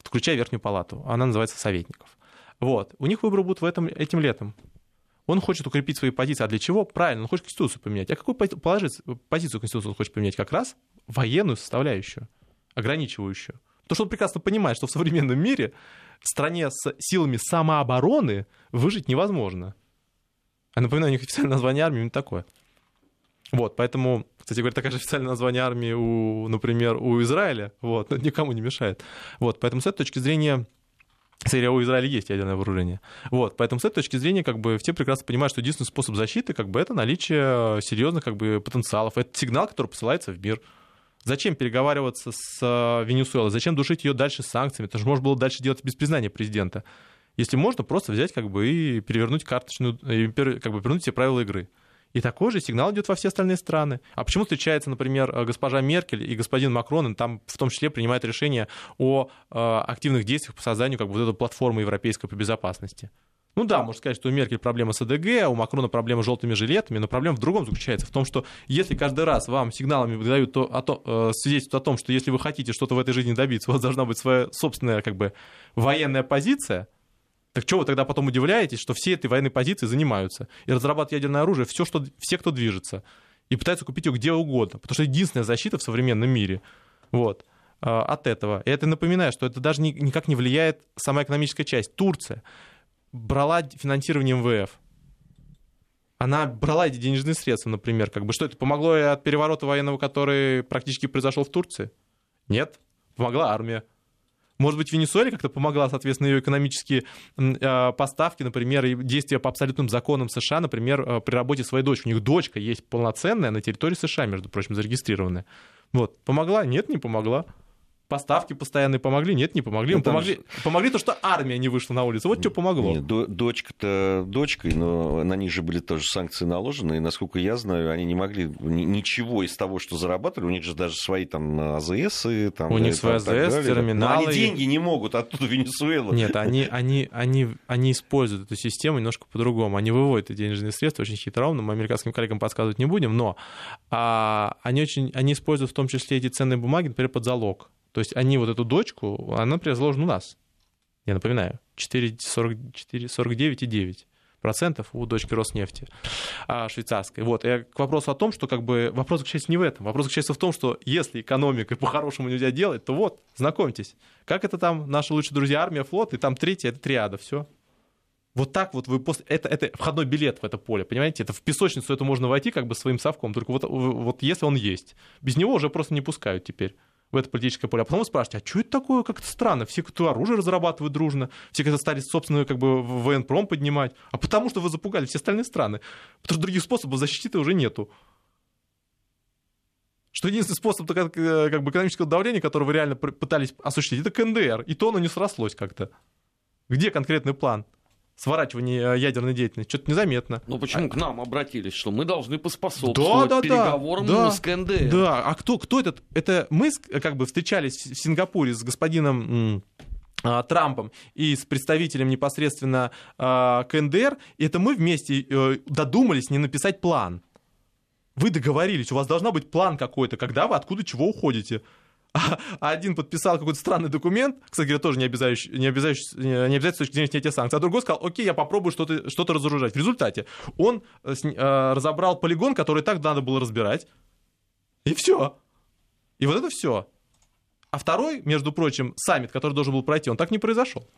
включая Верхнюю палату. Она называется советников. Вот. У них выборы будут в этом, этим летом. Он хочет укрепить свои позиции. А для чего? Правильно, он хочет Конституцию поменять. А какую положить, позицию Конституции он хочет поменять? Как раз военную составляющую, ограничивающую. Потому что он прекрасно понимает, что в современном мире в стране с силами самообороны выжить невозможно. А напоминаю, у них официальное название армии именно такое. Вот, поэтому, кстати говоря, такое же официальное название армии, у, например, у Израиля, вот, но никому не мешает. Вот, поэтому с этой точки зрения Кстати, у Израиля есть ядерное вооружение. Вот, поэтому с этой точки зрения, как бы, все прекрасно понимают, что единственный способ защиты, как бы, это наличие серьезных, как бы, потенциалов. Это сигнал, который посылается в мир. Зачем переговариваться с э, Венесуэлой? Зачем душить ее дальше санкциями? Это же можно было дальше делать без признания президента. Если можно, просто взять как бы и перевернуть карточную, и как бы вернуть все правила игры. И такой же сигнал идет во все остальные страны. А почему встречается, например, э, госпожа Меркель и господин Макрон, и там в том числе принимают решение о э, активных действиях по созданию как бы, вот этой платформы европейской по безопасности? Ну да, можно сказать, что у Меркель проблема с АДГ, а у Макрона проблема с желтыми жилетами, но проблема в другом заключается, в том, что если каждый раз вам сигналами выдают то, о то, э, свидетельство о том, что если вы хотите что-то в этой жизни добиться, у вас должна быть своя собственная как бы военная позиция, так что вы тогда потом удивляетесь, что все этой военной позиции занимаются и разрабатывают ядерное оружие, все, что, все, кто движется, и пытаются купить его где угодно, потому что единственная защита в современном мире. Вот э, от этого. И это напоминаю, что это даже никак не влияет сама экономическая часть. Турция брала финансирование МВФ. Она брала эти денежные средства, например. Как бы, что это помогло от переворота военного, который практически произошел в Турции? Нет. Помогла армия. Может быть, Венесуэле как-то помогла, соответственно, ее экономические э, поставки, например, и действия по абсолютным законам США, например, э, при работе своей дочери. У них дочка есть полноценная на территории США, между прочим, зарегистрированная. Вот. Помогла? Нет, не помогла поставки постоянные помогли? Нет, не помогли. Ну, помогли, же... помогли то, что армия не вышла на улицу. Вот что помогло. Нет, дочка-то дочкой, но на них же были тоже санкции наложены, и, насколько я знаю, они не могли ничего из того, что зарабатывали, у них же даже свои там АЗС. Там, у них свои АЗС, терминалы. Но они деньги не могут оттуда Венесуэла. Нет, они, они, они, они используют эту систему немножко по-другому. Они выводят эти денежные средства очень хитроумно, мы американским коллегам подсказывать не будем, но а, они, очень, они используют в том числе эти ценные бумаги, например, под залог. То есть они вот эту дочку, она, например, заложена у нас. Я напоминаю, 49,9 процентов у дочки Роснефти а, швейцарской. Вот. И к вопросу о том, что как бы вопрос заключается не в этом. Вопрос заключается в том, что если экономика по-хорошему нельзя делать, то вот, знакомьтесь, как это там наши лучшие друзья армия, флот, и там третья, это триада, все. Вот так вот вы после... Это, это входной билет в это поле, понимаете? Это в песочницу это можно войти как бы своим совком, только вот, вот если он есть. Без него уже просто не пускают теперь в это политическое поле, а потом вы спрашиваете, а что это такое, как-то странно, все кто оружие разрабатывают дружно, все как-то стали собственную как бы военпром поднимать, а потому что вы запугали все остальные страны, потому что других способов защиты уже нету. Что единственный способ как, э, как бы экономического давления, который вы реально пытались осуществить, это КНДР, и то оно не срослось как-то. Где конкретный план? Сворачивания э, ядерной деятельности. Что-то незаметно. Ну почему а... к нам обратились, что мы должны поспособствовать да, да, переговорам да, с КНДР? Да, а кто, кто этот? Это мы как бы встречались в Сингапуре с господином а, Трампом и с представителем непосредственно а, КНДР, и это мы вместе э, додумались не написать план. Вы договорились, у вас должна быть план какой-то, когда вы откуда чего уходите а один подписал какой-то странный документ, кстати говоря, тоже не обязающий, не обязающий, не обязательно с точки зрения снятия санкций, а другой сказал, окей, я попробую что-то что разоружать. В результате он э, э, разобрал полигон, который так надо было разбирать, и все. И вот это все. А второй, между прочим, саммит, который должен был пройти, он так не произошел.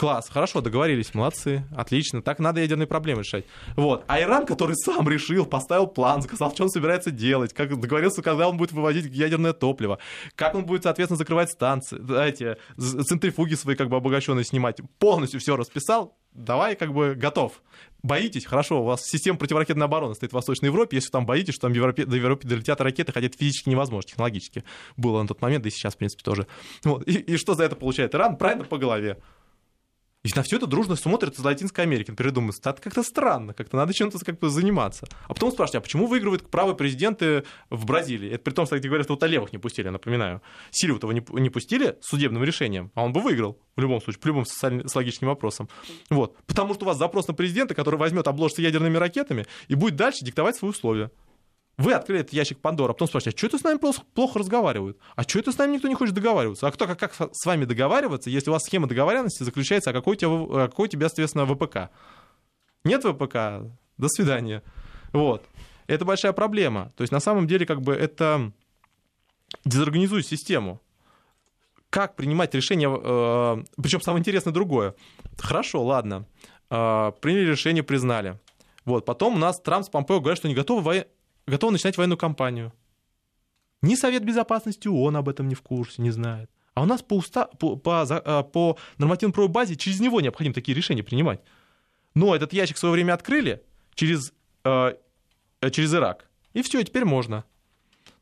Класс, хорошо, договорились, молодцы, отлично, так надо ядерные проблемы решать. Вот. А Иран, который сам решил, поставил план, сказал, что он собирается делать, как договорился, когда он будет выводить ядерное топливо, как он будет, соответственно, закрывать станции, эти центрифуги свои как бы обогащенные снимать, полностью все расписал, давай как бы готов. Боитесь? Хорошо, у вас система противоракетной обороны стоит в Восточной Европе. Если там боитесь, что там Европе, до Европы долетят ракеты, хотя это физически невозможно, технологически. Было на тот момент, да и сейчас, в принципе, тоже. Вот. И, и что за это получает Иран? Правильно, по голове. И на все это дружно смотрят из Латинской Америки. Например, думают, это как-то странно, как-то надо чем-то как-то заниматься. А потом спрашивают, а почему выигрывают правые президенты в Бразилии? Это при том, кстати говоря, что вот левых не пустили, напоминаю. Того не, не пустили судебным решением, а он бы выиграл в любом случае, по любым с логическим вопросам. Вот. Потому что у вас запрос на президента, который возьмет, обложится ядерными ракетами и будет дальше диктовать свои условия. Вы открыли этот ящик Пандора, а потом спрашиваете, а что это с нами плохо разговаривают? А что это с нами никто не хочет договариваться? А кто, как, как с вами договариваться, если у вас схема договоренности заключается, а какой у тебя, какой у тебя соответственно, ВПК? Нет ВПК? До свидания. Вот. Это большая проблема. То есть, на самом деле, как бы это дезорганизует систему. Как принимать решение, э, причем самое интересное другое. Хорошо, ладно, э, приняли решение, признали. Вот, потом у нас Трамп с Помпео говорят, что не готовы готовы начинать военную кампанию. Ни Совет Безопасности ООН об этом не в курсе, не знает. А у нас по, уста... по, по, а, по нормативно-правовой базе через него необходимо такие решения принимать. Но этот ящик в свое время открыли через, э, через Ирак. И все, теперь можно.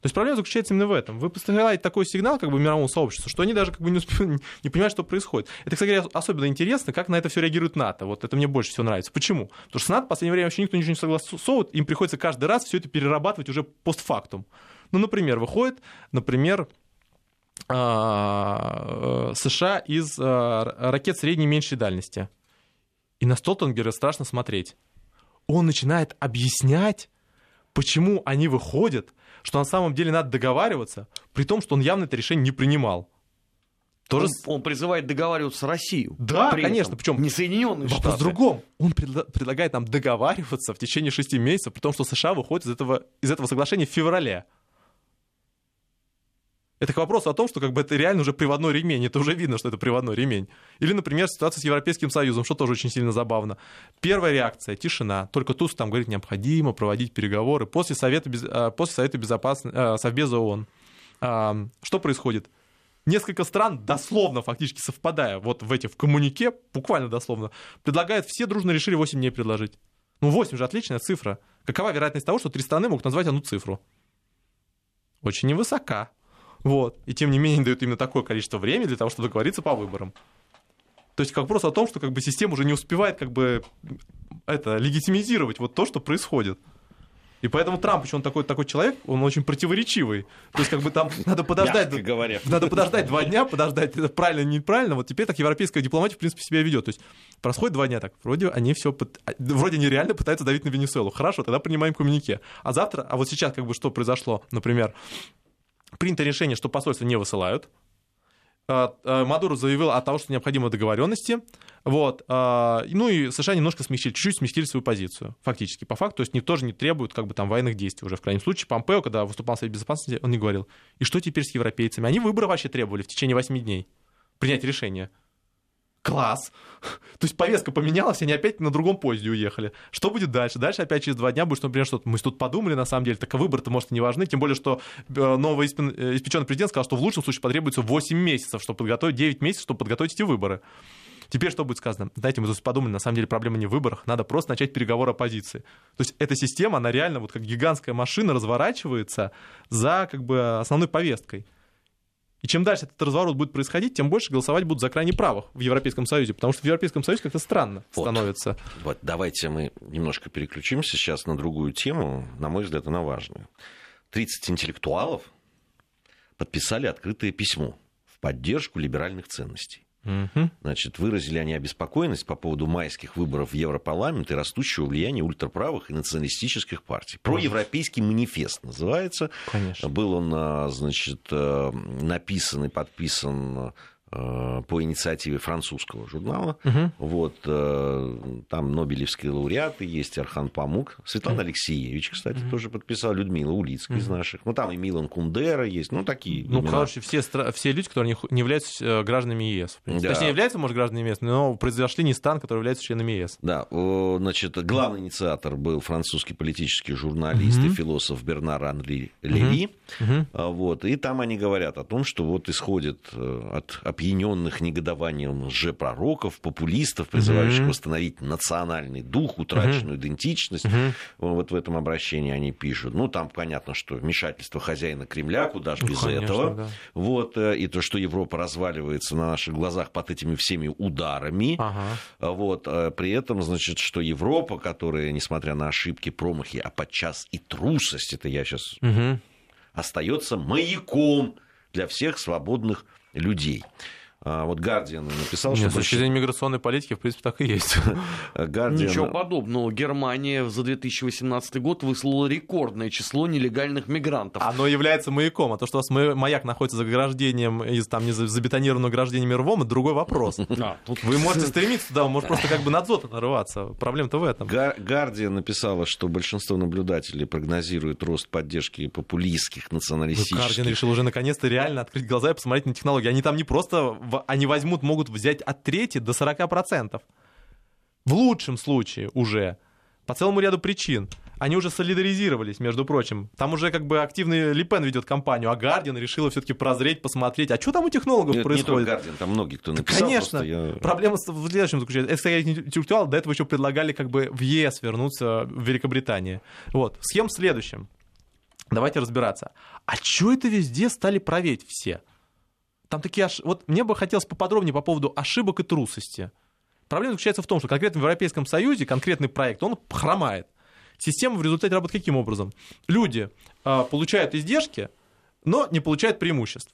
То есть проблема заключается именно в этом. Вы посылаете такой сигнал как бы мировому сообществу, что они даже как бы не, успевают, не понимают, что происходит. Это, кстати говоря, особенно интересно, как на это все реагирует НАТО. Вот это мне больше всего нравится. Почему? Потому что с НАТО в последнее время вообще никто ничего не согласовывает, им приходится каждый раз все это перерабатывать уже постфактум. Ну, например, выходит, например, а, США из а, ракет средней и меньшей дальности. И на Столтенгера страшно смотреть. Он начинает объяснять, почему они выходят что на самом деле надо договариваться, при том, что он явно это решение не принимал. Тоже... Он, он призывает договариваться с Россией. Да, конечно. Причем не Соединенные Вопрос Штаты. в другом. Он пред, предлагает нам договариваться в течение шести месяцев, при том, что США выходит из этого, из этого соглашения в феврале. Это к вопросу о том, что как бы это реально уже приводной ремень. Это уже видно, что это приводной ремень. Или, например, ситуация с Европейским Союзом, что тоже очень сильно забавно. Первая реакция — тишина. Только Туз там говорит, необходимо проводить переговоры после Совета. А, после Совета Безопасности, а, Совбеза ООН. Что происходит? Несколько стран, дословно, фактически совпадая вот в эти, в коммунике, буквально дословно, предлагают, все дружно решили 8 дней предложить. Ну, 8 же отличная цифра. Какова вероятность того, что три страны могут назвать одну цифру? Очень невысока. Вот. И тем не менее дают именно такое количество времени для того, чтобы договориться по выборам. То есть как вопрос о том, что как бы система уже не успевает как бы это легитимизировать вот то, что происходит. И поэтому Трамп, еще он такой, такой человек, он очень противоречивый. То есть, как бы там надо подождать. говоря. Надо подождать два дня, подождать, это правильно, неправильно. Вот теперь так европейская дипломатия, в принципе, себя ведет. То есть, происходит два дня так. Вроде они все, а, вроде они реально пытаются давить на Венесуэлу. Хорошо, тогда принимаем коммунике. А завтра, а вот сейчас, как бы, что произошло, например, Принято решение, что посольство не высылают. А, а, Мадуро заявил о том, что необходимы договоренности. Вот. А, ну и США немножко смягчили, чуть-чуть смягчили свою позицию, фактически, по факту. То есть они тоже не требуют как бы, там, военных действий уже. В крайнем случае, Помпео, когда выступал в Совете Безопасности, он не говорил. И что теперь с европейцами? Они выборы вообще требовали в течение 8 дней. Принять решение класс. То есть повестка поменялась, они опять на другом поезде уехали. Что будет дальше? Дальше опять через два дня будет, например, что мы тут подумали, на самом деле, так выборы-то, может, и не важны, тем более, что э, новый э, испеченный президент сказал, что в лучшем случае потребуется 8 месяцев, чтобы подготовить, 9 месяцев, чтобы подготовить эти выборы. Теперь что будет сказано? Знаете, мы тут подумали, на самом деле проблема не в выборах, надо просто начать переговоры оппозиции. То есть эта система, она реально вот как гигантская машина разворачивается за как бы основной повесткой. И чем дальше этот разворот будет происходить, тем больше голосовать будут за крайне правых в Европейском Союзе, потому что в Европейском Союзе как-то странно вот. становится. Вот, давайте мы немножко переключимся сейчас на другую тему, на мой взгляд, она важная. 30 интеллектуалов подписали открытое письмо в поддержку либеральных ценностей. Значит, выразили они обеспокоенность по поводу майских выборов в Европарламент и растущего влияния ультраправых и националистических партий. Проевропейский манифест называется. Конечно. Был он, а, значит, э, написан и подписан по инициативе французского журнала. Угу. Вот, э, там Нобелевские лауреаты есть, Архан Памук, Светлана угу. Алексеевич, кстати, угу. тоже подписал, Людмила Улицкая угу. из наших. Ну, там и Милан Кундера есть, ну, такие Ну, имена. короче, все, все люди, которые не являются э, гражданами ЕС. Да. Точнее, являются, может, гражданами ЕС, но произошли не стан, который является членами ЕС. Да, значит, главный инициатор был французский политический журналист угу. и философ Бернар Анри Леви. Угу. Вот, и там они говорят о том, что вот исходит от опьяненных негодованием лжепророков, популистов, призывающих mm-hmm. восстановить национальный дух, утраченную mm-hmm. идентичность. Mm-hmm. Вот в этом обращении они пишут. Ну, там понятно, что вмешательство хозяина Кремля, куда же ну, без конечно, этого. Да. Вот, э, и то, что Европа разваливается на наших глазах под этими всеми ударами. Ага. Вот, э, при этом, значит, что Европа, которая, несмотря на ошибки, промахи, а подчас и трусость, это я сейчас... Mm-hmm. остается маяком для всех свободных людей. А, вот Гардиан написал, Нет, что... С точки зрения миграционной политики, в принципе, так и есть. Guardian... Ничего подобного. Германия за 2018 год выслала рекордное число нелегальных мигрантов. Оно является маяком. А то, что у вас маяк находится за ограждением, из там не забетонированным ограждениями рвом, это другой вопрос. А, тут... Вы можете стремиться туда, может просто как бы на дзот нарываться. Проблема-то в этом. Гардиан написала, что большинство наблюдателей прогнозирует рост поддержки популистских, националистических... Гардиан решил уже наконец-то реально открыть глаза и посмотреть на технологии. Они там не просто они возьмут, могут взять от трети до 40%. В лучшем случае уже. По целому ряду причин. они уже солидаризировались, между прочим. Там уже как бы активный Липен ведет кампанию, а Гардиан решила все-таки прозреть, посмотреть, а что там у технологов Нет, происходит? Не только Guardian, там многие, кто написал. Конечно. Я... Проблема в следующем заключается. Это, кстати, интеллектуалы до этого еще предлагали как бы в ЕС вернуться в Великобритании. Вот. Схема в следующем. Давайте разбираться. А что это везде стали проверять все? Там такие аж... Вот мне бы хотелось поподробнее по поводу ошибок и трусости. Проблема заключается в том, что конкретно в Европейском Союзе конкретный проект, он хромает. Система в результате работает каким образом? Люди э, получают издержки, но не получают преимуществ.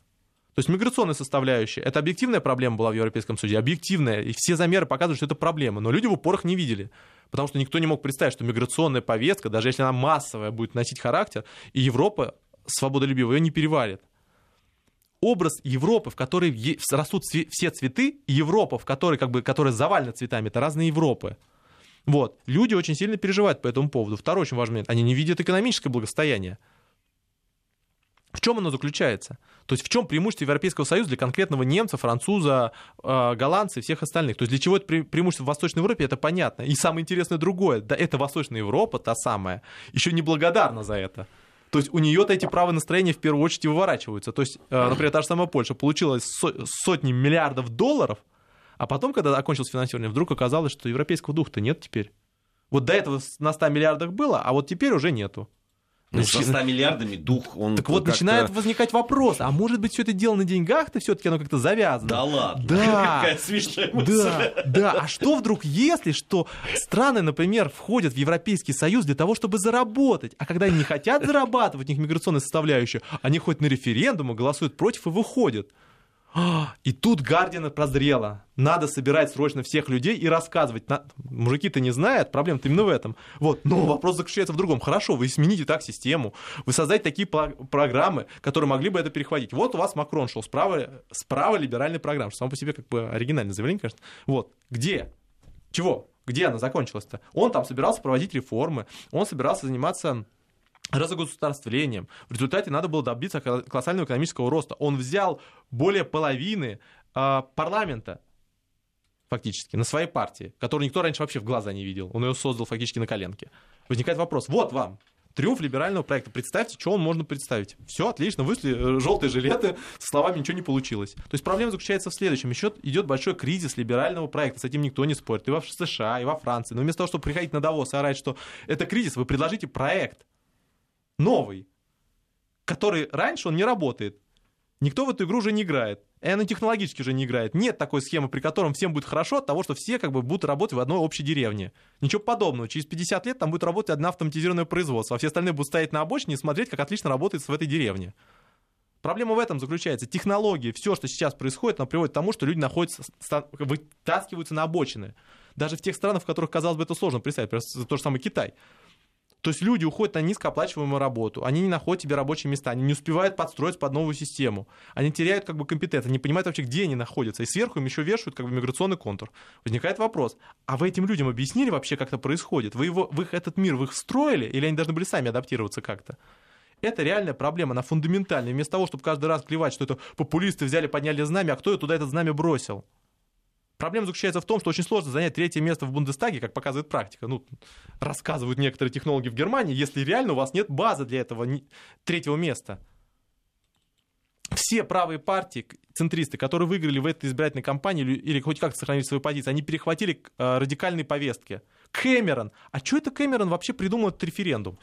То есть миграционная составляющая, это объективная проблема была в Европейском суде, объективная, и все замеры показывают, что это проблема, но люди в упорах не видели, потому что никто не мог представить, что миграционная повестка, даже если она массовая, будет носить характер, и Европа свободолюбивая ее не переварит. Образ Европы, в которой растут все цветы, Европа, в которой, как бы, которая завалена цветами, это разные Европы. Вот. Люди очень сильно переживают по этому поводу. Второй очень важный момент. Они не видят экономическое благосостояние. В чем оно заключается? То есть в чем преимущество Европейского Союза для конкретного немца, француза, э, голландца и всех остальных? То есть для чего это преимущество в Восточной Европе, это понятно. И самое интересное другое, да это Восточная Европа, та самая, еще не благодарна за это. То есть у нее-то эти правые настроения в первую очередь выворачиваются. То есть, э, например, та же самая Польша получила сотни миллиардов долларов, а потом, когда окончилось финансирование, вдруг оказалось, что европейского духа-то нет теперь. Вот до этого на 100 миллиардах было, а вот теперь уже нету. Ну, со 100 миллиардами дух, он Так вот, начинает возникать вопрос, а может быть, все это дело на деньгах-то все-таки оно как-то завязано? Да ладно. Да. Какая смешная Да, да. А что вдруг, если что страны, например, входят в Европейский Союз для того, чтобы заработать, а когда они не хотят зарабатывать, у них миграционная составляющая, они ходят на референдум, голосуют против и выходят. И тут Гардиана прозрела. Надо собирать срочно всех людей и рассказывать. Мужики-то не знают, проблема-то именно в этом. Вот. Но вопрос заключается в другом. Хорошо, вы смените так систему, вы создайте такие программы, которые могли бы это перехватить. Вот у вас Макрон шел справа, справа либеральной программы, что само по себе как бы оригинальное заявление, конечно. Вот. Где? Чего? Где она закончилась-то? Он там собирался проводить реформы, он собирался заниматься разогосударствлением. В результате надо было добиться колоссального экономического роста. Он взял более половины э, парламента фактически, на своей партии, которую никто раньше вообще в глаза не видел. Он ее создал фактически на коленке. Возникает вопрос, вот вам, триумф либерального проекта. Представьте, что он можно представить. Все отлично, вышли э, желтые жилеты, со словами ничего не получилось. То есть проблема заключается в следующем. Еще идет большой кризис либерального проекта. С этим никто не спорит. И во США, и во Франции. Но вместо того, чтобы приходить на Давос и орать, что это кризис, вы предложите проект новый, который раньше он не работает. Никто в эту игру уже не играет. И она технологически уже не играет. Нет такой схемы, при котором всем будет хорошо от того, что все как бы будут работать в одной общей деревне. Ничего подобного. Через 50 лет там будет работать одна автоматизированное производство, а все остальные будут стоять на обочине и смотреть, как отлично работает в этой деревне. Проблема в этом заключается. Технологии, все, что сейчас происходит, оно приводит к тому, что люди находятся, вытаскиваются на обочины. Даже в тех странах, в которых, казалось бы, это сложно представить. Тот же самый Китай. То есть люди уходят на низкооплачиваемую работу, они не находят себе рабочие места, они не успевают подстроиться под новую систему, они теряют как бы компетенцию, не понимают вообще, где они находятся, и сверху им еще вешают как бы миграционный контур. Возникает вопрос, а вы этим людям объяснили вообще, как это происходит? Вы, его, вы этот мир, вы их строили, или они должны были сами адаптироваться как-то? Это реальная проблема, она фундаментальная. Вместо того, чтобы каждый раз клевать, что это популисты взяли, подняли знамя, а кто туда это знамя бросил? Проблема заключается в том, что очень сложно занять третье место в Бундестаге, как показывает практика. Ну, рассказывают некоторые технологи в Германии, если реально у вас нет базы для этого третьего места. Все правые партии, центристы, которые выиграли в этой избирательной кампании или хоть как-то сохранили свою позицию, они перехватили э, радикальные повестки. Кэмерон. А что это Кэмерон вообще придумал этот референдум?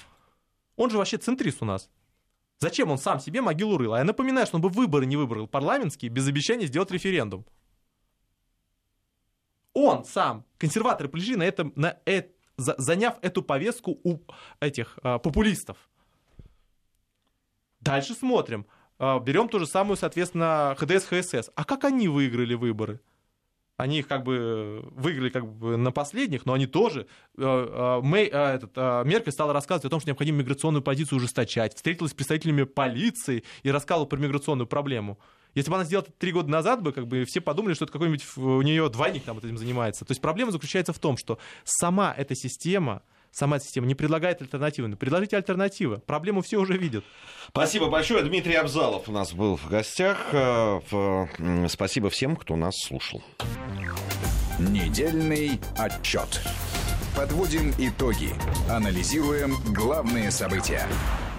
Он же вообще центрист у нас. Зачем он сам себе могилу рыл? А я напоминаю, что он бы выборы не выбрал парламентские без обещания сделать референдум он сам, консерваторы пришли на этом, на это, заняв эту повестку у этих а, популистов. Дальше смотрим. А, берем ту же самую, соответственно, ХДС, ХСС. А как они выиграли выборы? Они их как бы выиграли как бы на последних, но они тоже. Э, э, Мэй, э, этот, Меркель стала рассказывать о том, что необходимо миграционную позицию ужесточать. Встретилась с представителями полиции и рассказывала про миграционную проблему. Если бы она сделала это три года назад, бы, как бы все подумали, что это какой-нибудь у нее двойник там этим занимается. То есть проблема заключается в том, что сама эта система, сама эта система не предлагает альтернативы. Предложите альтернативы. Проблему все уже видят. Спасибо большое. Дмитрий Абзалов у нас был в гостях. Э, спасибо всем, кто нас слушал. Недельный отчет. Подводим итоги. Анализируем главные события.